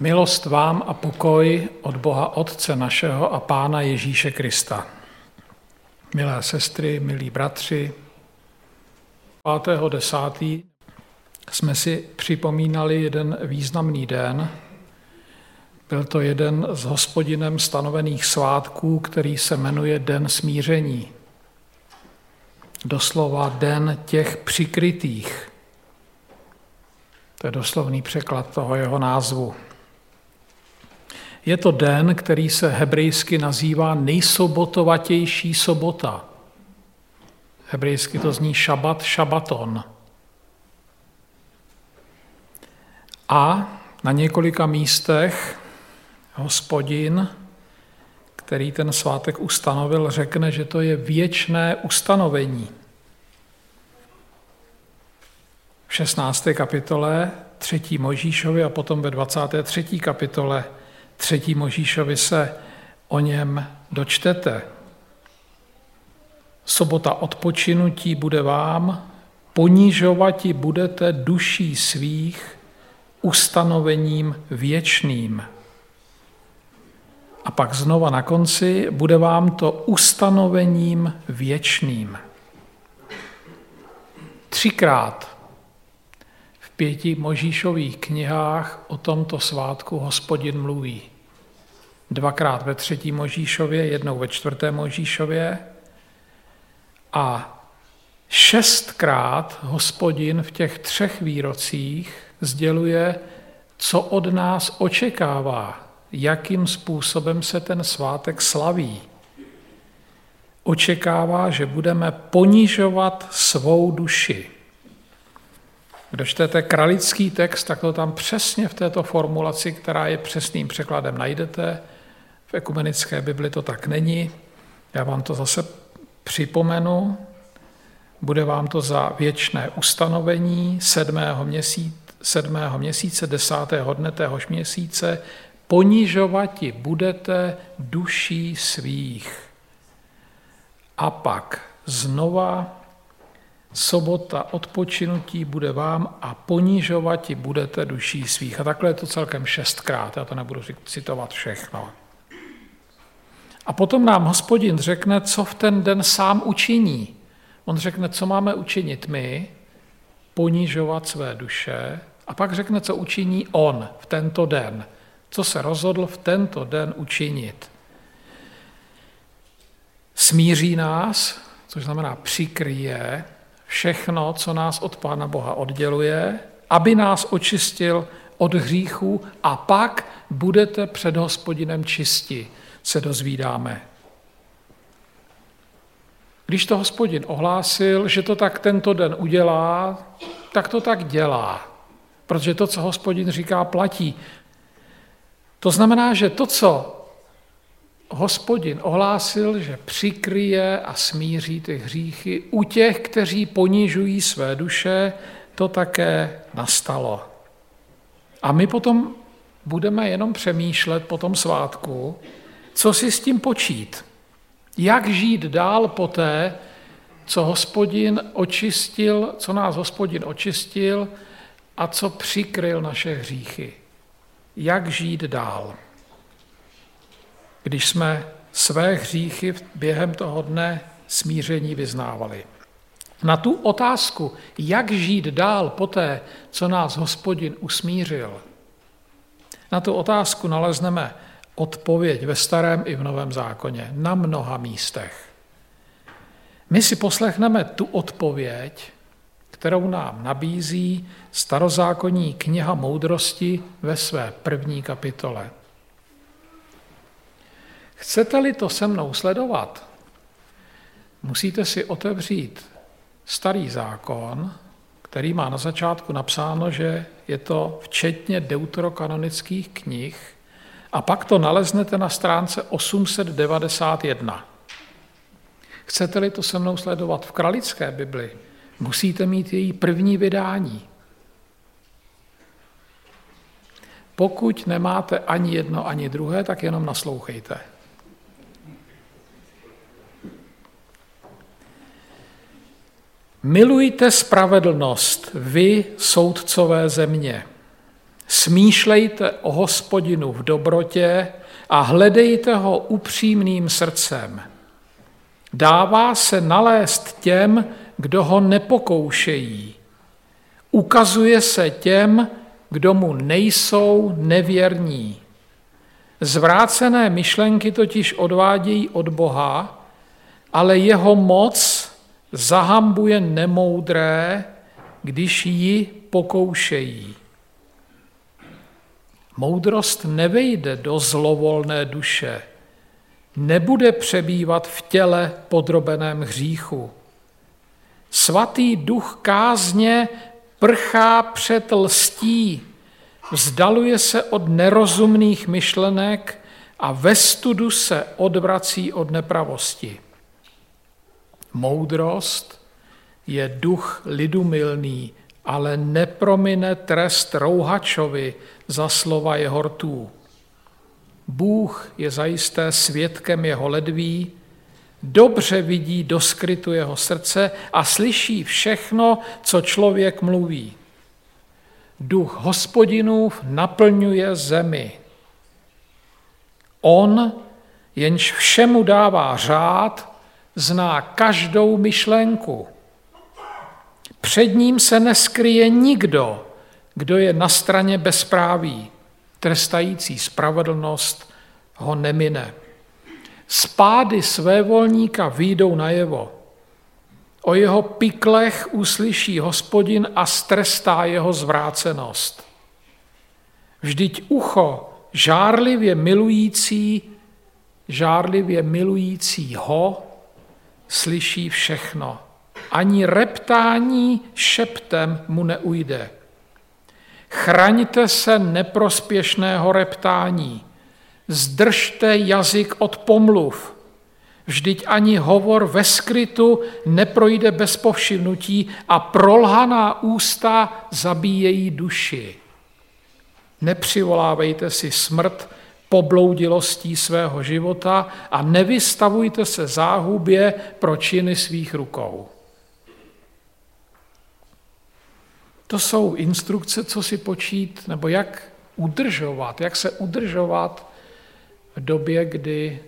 Milost vám a pokoj od Boha Otce našeho a Pána Ježíše Krista. Milé sestry, milí bratři, 5.10. jsme si připomínali jeden významný den. Byl to jeden z hospodinem stanovených svátků, který se jmenuje Den smíření. Doslova Den těch přikrytých. To je doslovný překlad toho jeho názvu. Je to den, který se hebrejsky nazývá nejsobotovatější sobota. Hebrejsky to zní šabat, šabaton. A na několika místech hospodin, který ten svátek ustanovil, řekne, že to je věčné ustanovení. V 16. kapitole 3. Možíšovi a potom ve 23. kapitole třetí Možíšovi se o něm dočtete. Sobota odpočinutí bude vám, ponížovati budete duší svých ustanovením věčným. A pak znova na konci bude vám to ustanovením věčným. Třikrát v pěti Možíšových knihách o tomto svátku hospodin mluví dvakrát ve třetí Možíšově, jednou ve čtvrté Možíšově a šestkrát hospodin v těch třech výrocích sděluje, co od nás očekává, jakým způsobem se ten svátek slaví. Očekává, že budeme ponižovat svou duši. Kdo čtete kralický text, tak to tam přesně v této formulaci, která je přesným překladem, najdete. V ekumenické Bibli to tak není. Já vám to zase připomenu. Bude vám to za věčné ustanovení sedmého měsíce, sedmého měsíce, desátého dne téhož měsíce, ponižovati budete duší svých. A pak znova sobota odpočinutí bude vám a ponižovati budete duší svých. A takhle je to celkem šestkrát, já to nebudu citovat všechno. A potom nám hospodin řekne, co v ten den sám učiní. On řekne, co máme učinit my, ponižovat své duše, a pak řekne, co učiní on v tento den, co se rozhodl v tento den učinit. Smíří nás, což znamená přikryje všechno, co nás od Pána Boha odděluje, aby nás očistil od hříchů a pak budete před hospodinem čisti se dozvídáme. Když to hospodin ohlásil, že to tak tento den udělá, tak to tak dělá. Protože to, co hospodin říká, platí. To znamená, že to, co hospodin ohlásil, že přikryje a smíří ty hříchy u těch, kteří ponižují své duše, to také nastalo. A my potom budeme jenom přemýšlet po tom svátku, co si s tím počít? Jak žít dál poté, co hospodin očistil, co nás hospodin očistil a co přikryl naše hříchy? Jak žít dál? Když jsme své hříchy během toho dne smíření vyznávali. Na tu otázku, jak žít dál poté, co nás hospodin usmířil, na tu otázku nalezneme odpověď ve starém i v novém zákoně na mnoha místech. My si poslechneme tu odpověď, kterou nám nabízí starozákonní kniha moudrosti ve své první kapitole. Chcete-li to se mnou sledovat, musíte si otevřít starý zákon, který má na začátku napsáno, že je to včetně deuterokanonických knih, a pak to naleznete na stránce 891. Chcete-li to se mnou sledovat v kralické Bibli, musíte mít její první vydání. Pokud nemáte ani jedno, ani druhé, tak jenom naslouchejte. Milujte spravedlnost, vy, soudcové země. Smýšlejte o hospodinu v dobrotě a hledejte ho upřímným srdcem. Dává se nalézt těm, kdo ho nepokoušejí. Ukazuje se těm, kdo mu nejsou nevěrní. Zvrácené myšlenky totiž odvádějí od Boha, ale jeho moc zahambuje nemoudré, když ji pokoušejí. Moudrost nevejde do zlovolné duše, nebude přebývat v těle podrobeném hříchu. Svatý duch kázně prchá před lstí, vzdaluje se od nerozumných myšlenek a ve studu se odvrací od nepravosti. Moudrost je duch lidumilný, ale nepromine trest rouhačovi za slova jeho rtů. Bůh je zajisté svědkem jeho ledví, dobře vidí do skrytu jeho srdce a slyší všechno, co člověk mluví. Duch hospodinův naplňuje zemi. On, jenž všemu dává řád, zná každou myšlenku. Před ním se neskryje nikdo, kdo je na straně bezpráví. Trestající spravedlnost ho nemine. Spády svévolníka výjdou najevo. O jeho piklech uslyší hospodin a strestá jeho zvrácenost. Vždyť ucho žárlivě milující, žárlivě milující ho slyší všechno. Ani reptání šeptem mu neujde. Chraňte se neprospěšného reptání. Zdržte jazyk od pomluv. Vždyť ani hovor ve skrytu neprojde bez povšimnutí a prolhaná ústa zabíjejí duši. Nepřivolávejte si smrt pobloudilostí svého života a nevystavujte se záhubě pro činy svých rukou. To jsou instrukce, co si počít, nebo jak udržovat, jak se udržovat v době, kdy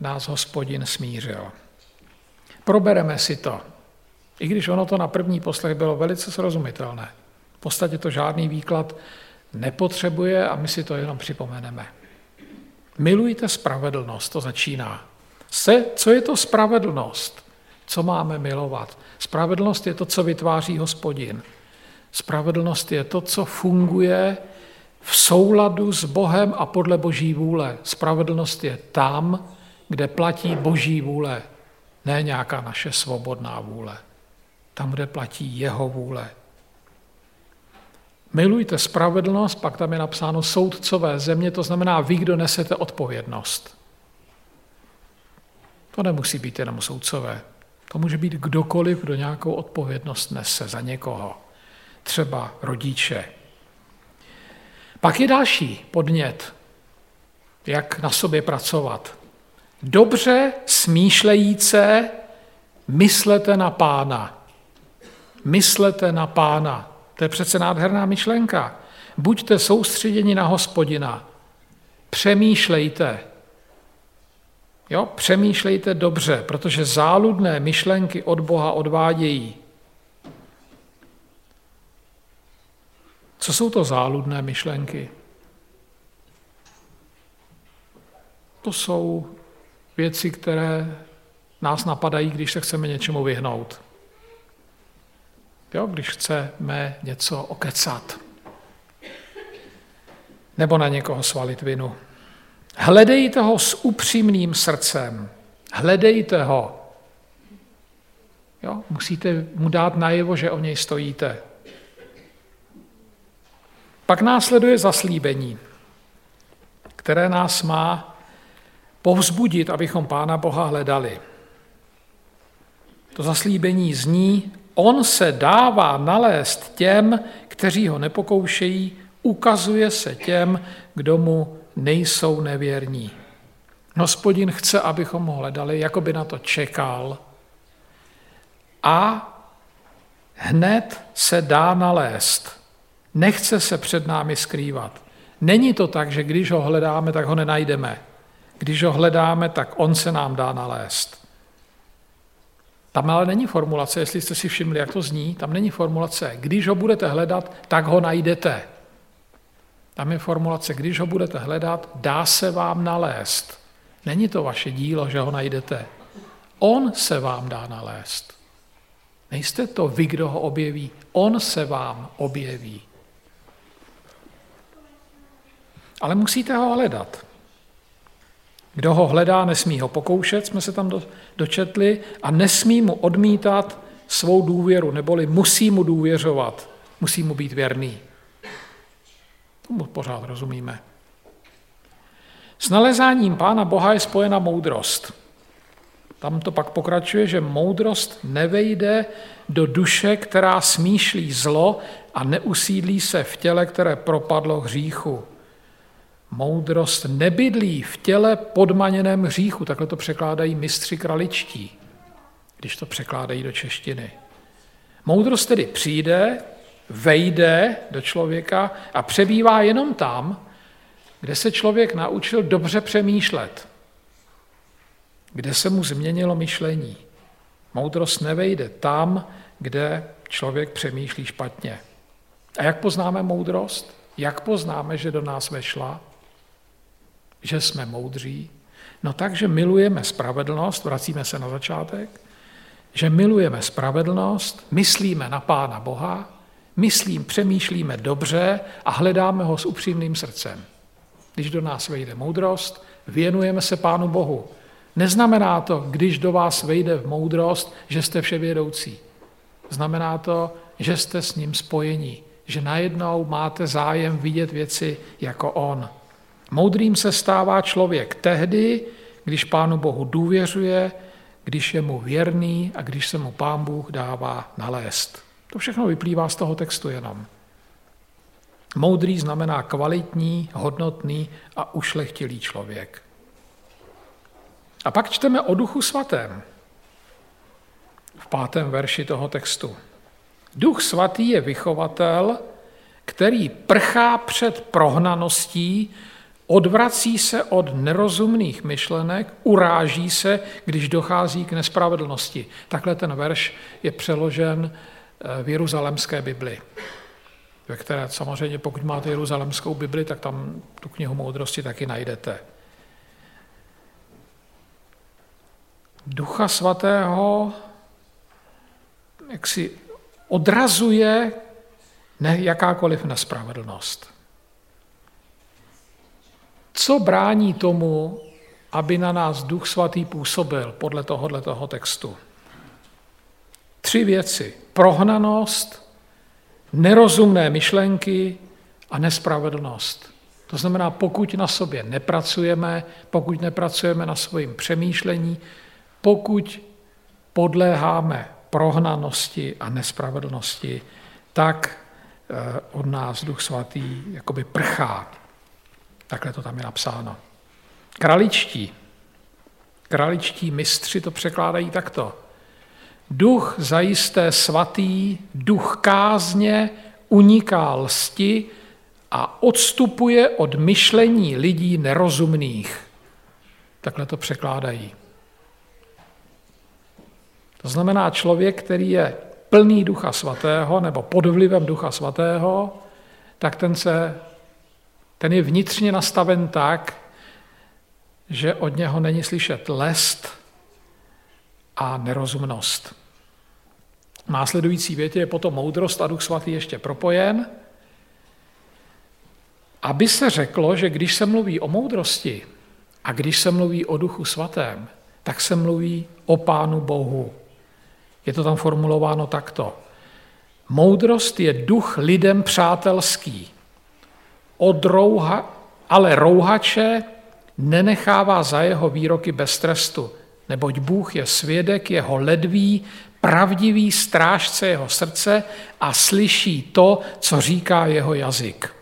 nás hospodin smířil. Probereme si to, i když ono to na první poslech bylo velice srozumitelné. V podstatě to žádný výklad nepotřebuje a my si to jenom připomeneme. Milujte spravedlnost, to začíná. Se, co je to spravedlnost? Co máme milovat? Spravedlnost je to, co vytváří hospodin. Spravedlnost je to, co funguje v souladu s Bohem a podle Boží vůle. Spravedlnost je tam, kde platí Boží vůle, ne nějaká naše svobodná vůle. Tam, kde platí jeho vůle. Milujte spravedlnost, pak tam je napsáno soudcové země, to znamená vy, kdo nesete odpovědnost. To nemusí být jenom soudcové. To může být kdokoliv, kdo nějakou odpovědnost nese za někoho. Třeba rodiče. Pak je další podnět, jak na sobě pracovat. Dobře smýšlejíce myslete na pána. Myslete na pána. To je přece nádherná myšlenka. Buďte soustředěni na hospodina. Přemýšlejte. Jo, přemýšlejte dobře, protože záludné myšlenky od Boha odvádějí. Co jsou to záludné myšlenky? To jsou věci, které nás napadají, když se chceme něčemu vyhnout jo, když chceme něco okecat nebo na někoho svalit vinu. Hledejte ho s upřímným srdcem. Hledejte ho. Jo, musíte mu dát najevo, že o něj stojíte. Pak následuje zaslíbení, které nás má povzbudit, abychom Pána Boha hledali. To zaslíbení zní, On se dává nalézt těm, kteří ho nepokoušejí, ukazuje se těm, kdo mu nejsou nevěrní. Hospodin chce, abychom ho hledali, jako by na to čekal. A hned se dá nalézt. Nechce se před námi skrývat. Není to tak, že když ho hledáme, tak ho nenajdeme. Když ho hledáme, tak on se nám dá nalézt. Tam ale není formulace, jestli jste si všimli, jak to zní, tam není formulace. Když ho budete hledat, tak ho najdete. Tam je formulace, když ho budete hledat, dá se vám nalézt. Není to vaše dílo, že ho najdete. On se vám dá nalézt. Nejste to vy, kdo ho objeví. On se vám objeví. Ale musíte ho hledat. Kdo ho hledá, nesmí ho pokoušet, jsme se tam do, dočetli, a nesmí mu odmítat svou důvěru, neboli musí mu důvěřovat, musí mu být věrný. Tomu pořád rozumíme. S nalezáním Pána Boha je spojena moudrost. Tam to pak pokračuje, že moudrost nevejde do duše, která smýšlí zlo a neusídlí se v těle, které propadlo hříchu. Moudrost nebydlí v těle podmaněném hříchu, takhle to překládají mistři kraličtí, když to překládají do češtiny. Moudrost tedy přijde, vejde do člověka a přebývá jenom tam, kde se člověk naučil dobře přemýšlet, kde se mu změnilo myšlení. Moudrost nevejde tam, kde člověk přemýšlí špatně. A jak poznáme moudrost? Jak poznáme, že do nás vešla? Že jsme moudří? No tak, že milujeme spravedlnost, vracíme se na začátek, že milujeme spravedlnost, myslíme na Pána Boha, myslím, přemýšlíme dobře a hledáme ho s upřímným srdcem. Když do nás vejde moudrost, věnujeme se Pánu Bohu. Neznamená to, když do vás vejde v moudrost, že jste vševědoucí. Znamená to, že jste s ním spojení, že najednou máte zájem vidět věci jako on. Moudrým se stává člověk tehdy, když Pánu Bohu důvěřuje, když je mu věrný a když se mu Pán Bůh dává nalézt. To všechno vyplývá z toho textu jenom. Moudrý znamená kvalitní, hodnotný a ušlechtilý člověk. A pak čteme o duchu svatém v pátém verši toho textu. Duch svatý je vychovatel, který prchá před prohnaností, odvrací se od nerozumných myšlenek, uráží se, když dochází k nespravedlnosti. Takhle ten verš je přeložen eh, v Jeruzalemské Bibli, ve které samozřejmě, pokud máte Jeruzalemskou Bibli, tak tam tu knihu moudrosti taky najdete. Ducha svatého jak si odrazuje ne, jakákoliv nespravedlnost. Co brání tomu, aby na nás Duch Svatý působil podle tohohle toho textu? Tři věci. Prohnanost, nerozumné myšlenky a nespravedlnost. To znamená, pokud na sobě nepracujeme, pokud nepracujeme na svém přemýšlení, pokud podléháme prohnanosti a nespravedlnosti, tak eh, od nás Duch Svatý jakoby prchá. Takhle to tam je napsáno. Kraličtí. Kraličtí mistři to překládají takto. Duch zajisté svatý, duch kázně uniká lsti a odstupuje od myšlení lidí nerozumných. Takhle to překládají. To znamená člověk, který je plný ducha svatého nebo pod vlivem ducha svatého, tak ten se ten je vnitřně nastaven tak, že od něho není slyšet lest a nerozumnost. V následující větě je potom moudrost a duch svatý ještě propojen, aby se řeklo, že když se mluví o moudrosti a když se mluví o duchu svatém, tak se mluví o Pánu Bohu. Je to tam formulováno takto. Moudrost je duch lidem přátelský odrouha, ale rouhače nenechává za jeho výroky bez trestu, neboť Bůh je svědek jeho ledví, pravdivý strážce jeho srdce a slyší to, co říká jeho jazyk.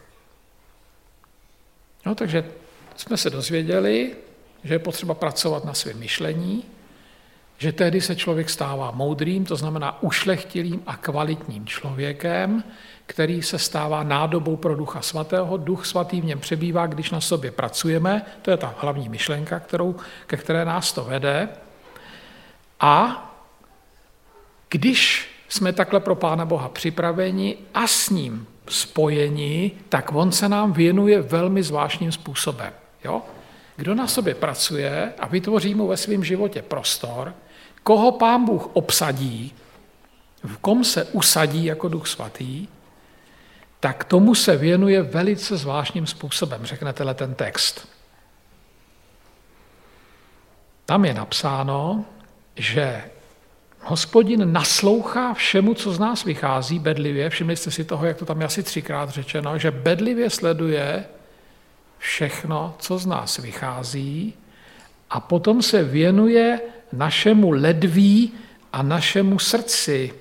No, takže jsme se dozvěděli, že je potřeba pracovat na svém myšlení, že tehdy se člověk stává moudrým, to znamená ušlechtilým a kvalitním člověkem, který se stává nádobou pro Ducha Svatého. Duch Svatý v něm přebývá, když na sobě pracujeme, to je ta hlavní myšlenka, kterou, ke které nás to vede. A když jsme takhle pro Pána Boha připraveni a s ním spojení, tak on se nám věnuje velmi zvláštním způsobem. Jo? Kdo na sobě pracuje a vytvoří mu ve svém životě prostor, koho pán Bůh obsadí, v kom se usadí jako duch svatý, tak tomu se věnuje velice zvláštním způsobem, řeknete ten text. Tam je napsáno, že hospodin naslouchá všemu, co z nás vychází bedlivě. Všimli jste si toho, jak to tam je asi třikrát řečeno, že bedlivě sleduje všechno, co z nás vychází a potom se věnuje našemu ledví a našemu srdci.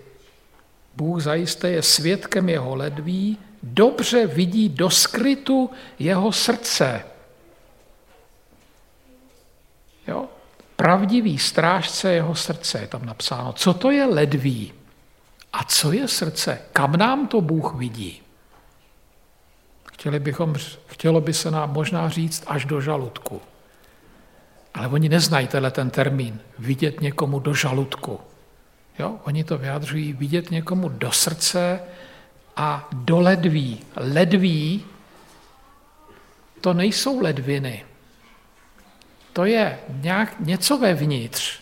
Bůh zajisté je svědkem jeho ledví, dobře vidí do skrytu jeho srdce. Jo? Pravdivý strážce jeho srdce je tam napsáno. Co to je ledví? A co je srdce? Kam nám to Bůh vidí? Chtěli bychom, chtělo by se nám možná říct až do žaludku. Ale oni neznají tenhle ten termín, vidět někomu do žaludku. Jo? Oni to vyjadřují vidět někomu do srdce a do ledví. Ledví to nejsou ledviny. To je nějak něco vevnitř,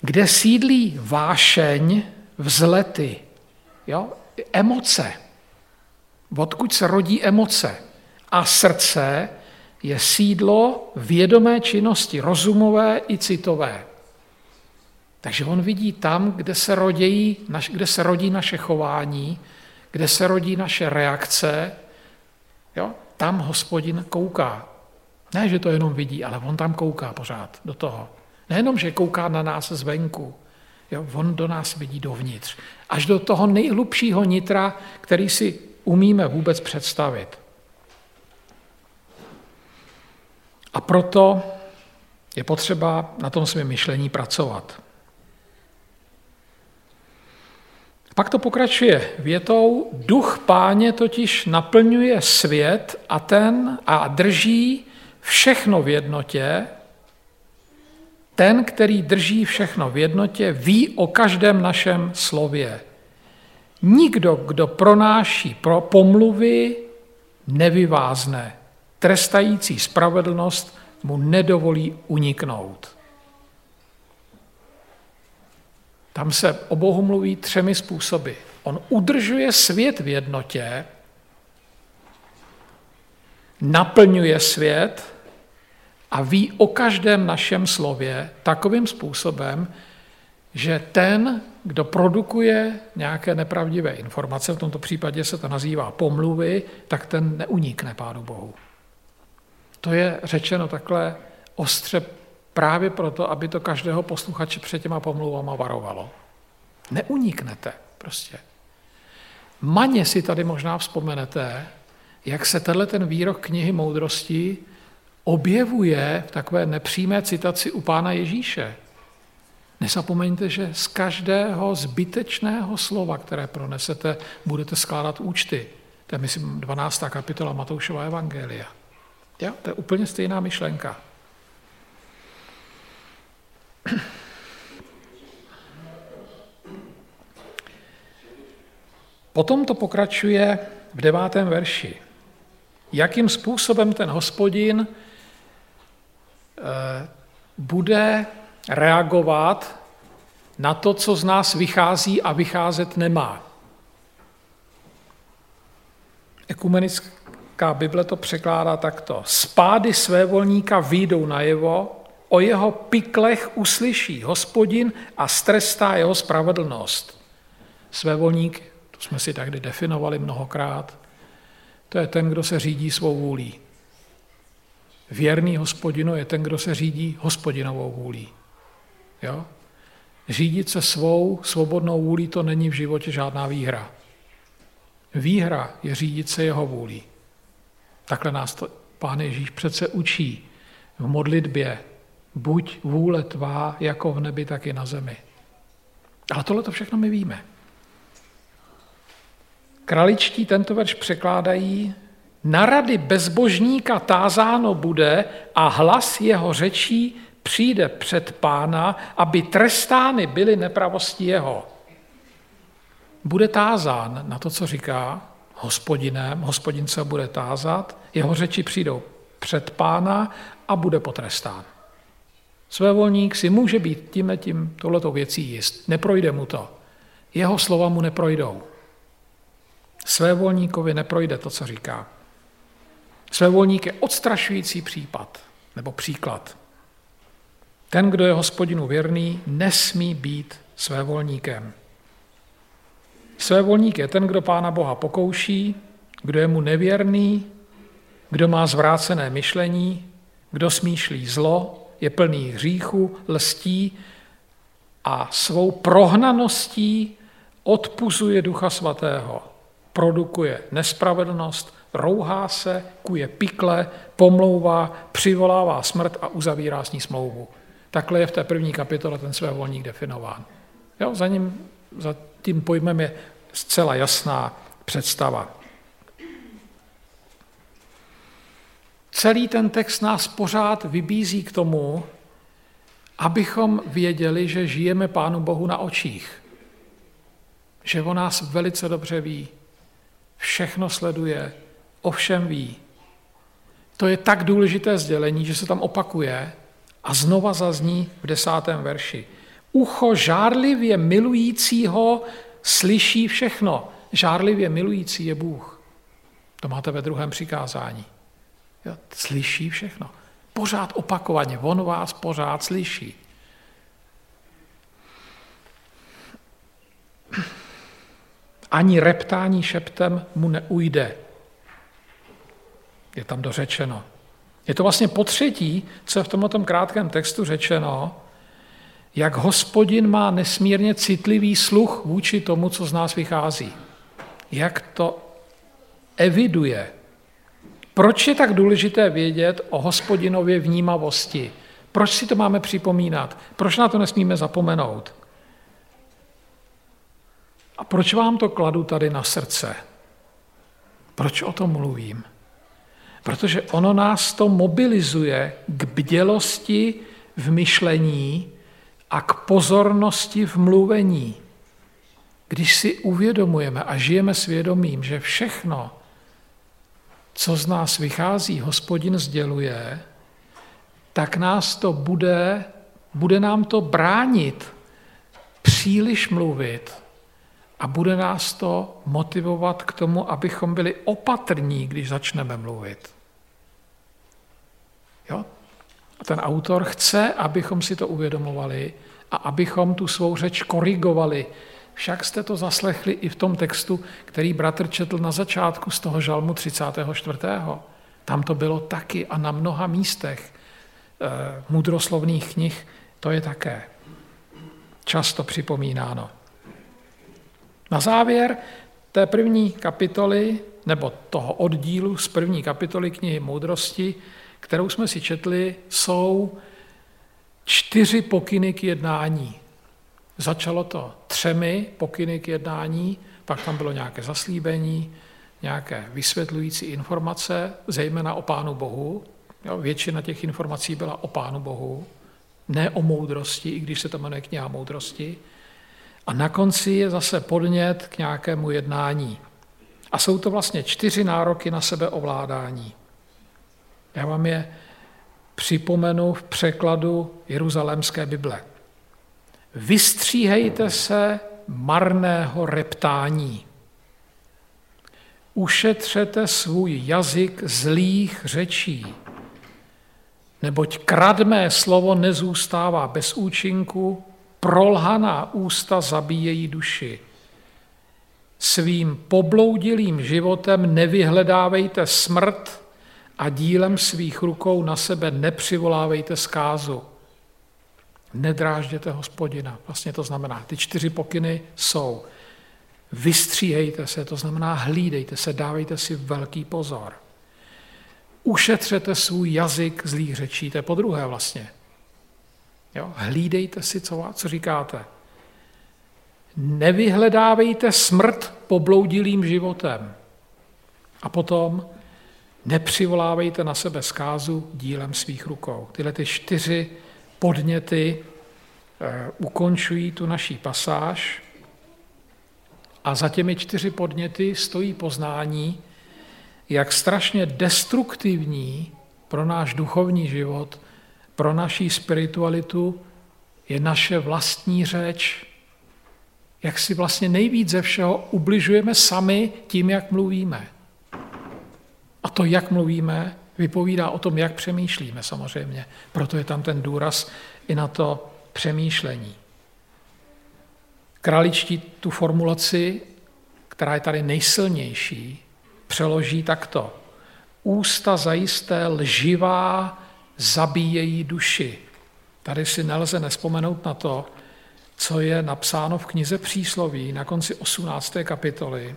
kde sídlí vášeň, vzlety, jo? emoce. Odkud se rodí emoce. A srdce je sídlo vědomé činnosti, rozumové i citové. Takže on vidí tam, kde se, rodějí, kde se rodí naše chování, kde se rodí naše reakce, jo? tam hospodin kouká. Ne, že to jenom vidí, ale on tam kouká pořád do toho. Nejenom, že kouká na nás zvenku, jo? on do nás vidí dovnitř. Až do toho nejhlubšího nitra, který si umíme vůbec představit. A proto je potřeba na tom svém myšlení pracovat. Pak to pokračuje větou, duch páně totiž naplňuje svět a ten a drží všechno v jednotě, ten, který drží všechno v jednotě, ví o každém našem slově. Nikdo, kdo pronáší pro pomluvy, nevyvázne. Trestající spravedlnost mu nedovolí uniknout. Tam se o Bohu mluví třemi způsoby. On udržuje svět v jednotě, naplňuje svět a ví o každém našem slově takovým způsobem, že ten, kdo produkuje nějaké nepravdivé informace, v tomto případě se to nazývá pomluvy, tak ten neunikne Pánu Bohu. To je řečeno takhle ostře právě proto, aby to každého posluchače před těma pomluvama varovalo. Neuniknete prostě. Maně si tady možná vzpomenete, jak se tenhle ten výrok knihy moudrosti objevuje v takové nepřímé citaci u pána Ježíše. Nezapomeňte, že z každého zbytečného slova, které pronesete, budete skládat účty. To je, myslím, 12. kapitola Matoušova Evangelia. Jo? To je úplně stejná myšlenka. Potom to pokračuje v devátém verši. Jakým způsobem ten hospodin eh, bude reagovat na to, co z nás vychází a vycházet nemá. Ekumenická Bible to překládá takto. Spády svévolníka výjdou najevo, o jeho piklech uslyší hospodin a strestá jeho spravedlnost. Svévolník, to jsme si takdy definovali mnohokrát, to je ten, kdo se řídí svou vůlí. Věrný hospodinu je ten, kdo se řídí hospodinovou vůlí. Jo? Řídit se svou svobodnou vůlí to není v životě žádná výhra. Výhra je řídit se jeho vůlí. Takhle nás to pán Ježíš přece učí v modlitbě buď vůle tvá jako v nebi, tak i na zemi. Ale tohle to všechno my víme. Kraličtí tento verš překládají, na rady bezbožníka tázáno bude a hlas jeho řečí přijde před pána, aby trestány byly nepravosti jeho. Bude tázán na to, co říká hospodinem, hospodin se bude tázat, jeho řeči přijdou před pána a bude potrestán. Svévolník si může být tím tím tohletou věcí jist. Neprojde mu to. Jeho slova mu neprojdou. Svévolníkovi neprojde to, co říká. Svévolník je odstrašující případ nebo příklad. Ten, kdo je hospodinu věrný, nesmí být svévolníkem. Svévolník je ten, kdo Pána Boha pokouší, kdo je mu nevěrný, kdo má zvrácené myšlení, kdo smýšlí zlo, je plný hříchu, lstí a svou prohnaností odpuzuje Ducha Svatého. Produkuje nespravedlnost, rouhá se, kuje pikle, pomlouvá, přivolává smrt a uzavírá s ní smlouvu. Takhle je v té první kapitole ten své volník definován. Jo, za, ním, za tím pojmem je zcela jasná představa. Celý ten text nás pořád vybízí k tomu, abychom věděli, že žijeme Pánu Bohu na očích. Že o nás velice dobře ví, všechno sleduje, o všem ví. To je tak důležité sdělení, že se tam opakuje a znova zazní v desátém verši. Ucho žárlivě milujícího slyší všechno. Žárlivě milující je Bůh. To máte ve druhém přikázání. Jo, slyší všechno. Pořád opakovaně. On vás pořád slyší. Ani reptání šeptem mu neujde. Je tam dořečeno. Je to vlastně po třetí, co je v tomto krátkém textu řečeno, jak hospodin má nesmírně citlivý sluch vůči tomu, co z nás vychází. Jak to eviduje. Proč je tak důležité vědět o hospodinově vnímavosti? Proč si to máme připomínat? Proč na to nesmíme zapomenout? A proč vám to kladu tady na srdce? Proč o tom mluvím? Protože ono nás to mobilizuje k bdělosti v myšlení a k pozornosti v mluvení. Když si uvědomujeme a žijeme svědomím, že všechno, co z nás vychází, hospodin sděluje, tak nás to bude, bude nám to bránit příliš mluvit a bude nás to motivovat k tomu, abychom byli opatrní, když začneme mluvit. Jo? A ten autor chce, abychom si to uvědomovali a abychom tu svou řeč korigovali. Však jste to zaslechli i v tom textu, který bratr četl na začátku z toho žalmu 34. Tam to bylo taky a na mnoha místech e, mudroslovných knih to je také často připomínáno. Na závěr té první kapitoly, nebo toho oddílu z první kapitoly knihy Moudrosti, kterou jsme si četli, jsou čtyři pokyny k jednání. Začalo to třemi pokyny k jednání, pak tam bylo nějaké zaslíbení, nějaké vysvětlující informace, zejména o Pánu Bohu. Jo, většina těch informací byla o Pánu Bohu, ne o moudrosti, i když se to jmenuje kniha moudrosti. A na konci je zase podnět k nějakému jednání. A jsou to vlastně čtyři nároky na sebeovládání. Já vám je připomenu v překladu Jeruzalémské Bible. Vystříhejte se marného reptání. Ušetřete svůj jazyk zlých řečí, neboť kradmé slovo nezůstává bez účinku, prolhaná ústa zabíjejí duši. Svým pobloudilým životem nevyhledávejte smrt, a dílem svých rukou na sebe nepřivolávejte zkázu. Nedrážděte hospodina. Vlastně to znamená, ty čtyři pokyny jsou vystříhejte se, to znamená hlídejte se, dávejte si velký pozor. Ušetřete svůj jazyk zlých řečí, to je po druhé vlastně. Jo? Hlídejte si, co, co říkáte. Nevyhledávejte smrt pobloudilým životem. A potom nepřivolávejte na sebe zkázu dílem svých rukou. Tyhle ty čtyři podněty eh, ukončují tu naší pasáž a za těmi čtyři podněty stojí poznání, jak strašně destruktivní pro náš duchovní život, pro naší spiritualitu je naše vlastní řeč. Jak si vlastně nejvíc ze všeho ubližujeme sami tím, jak mluvíme. A to, jak mluvíme, vypovídá o tom, jak přemýšlíme samozřejmě. Proto je tam ten důraz i na to přemýšlení. Králičtí tu formulaci, která je tady nejsilnější, přeloží takto. Ústa zajisté lživá zabíjejí duši. Tady si nelze nespomenout na to, co je napsáno v knize Přísloví na konci 18. kapitoly.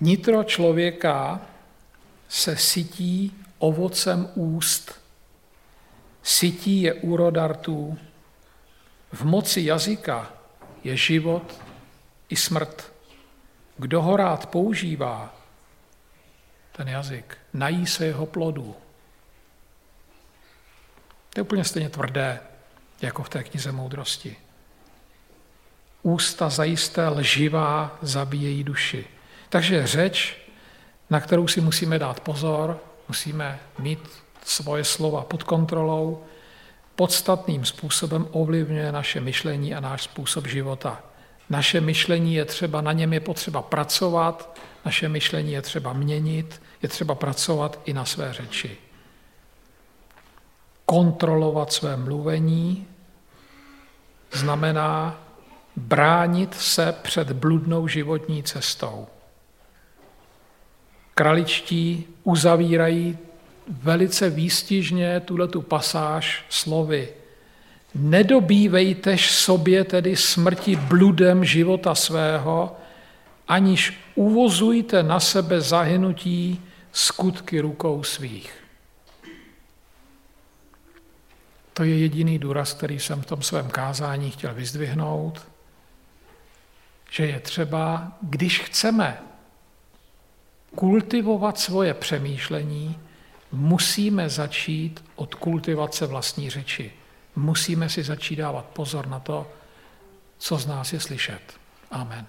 Nitro člověka se sytí ovocem úst, sytí je úrodartů, v moci jazyka je život i smrt. Kdo ho rád používá, ten jazyk, nají se jeho plodů. To je úplně stejně tvrdé, jako v té knize moudrosti. Ústa zajisté lživá zabíjejí duši. Takže řeč, na kterou si musíme dát pozor, musíme mít svoje slova pod kontrolou, podstatným způsobem ovlivňuje naše myšlení a náš způsob života. Naše myšlení je třeba, na něm je potřeba pracovat, naše myšlení je třeba měnit, je třeba pracovat i na své řeči. Kontrolovat své mluvení znamená bránit se před bludnou životní cestou. Kraličtí uzavírají velice výstižně tuhle tu pasáž slovy. Nedobývejtež sobě tedy smrti bludem života svého, aniž uvozujte na sebe zahynutí skutky rukou svých. To je jediný důraz, který jsem v tom svém kázání chtěl vyzdvihnout, že je třeba, když chceme kultivovat svoje přemýšlení, musíme začít od kultivace vlastní řeči. Musíme si začít dávat pozor na to, co z nás je slyšet. Amen.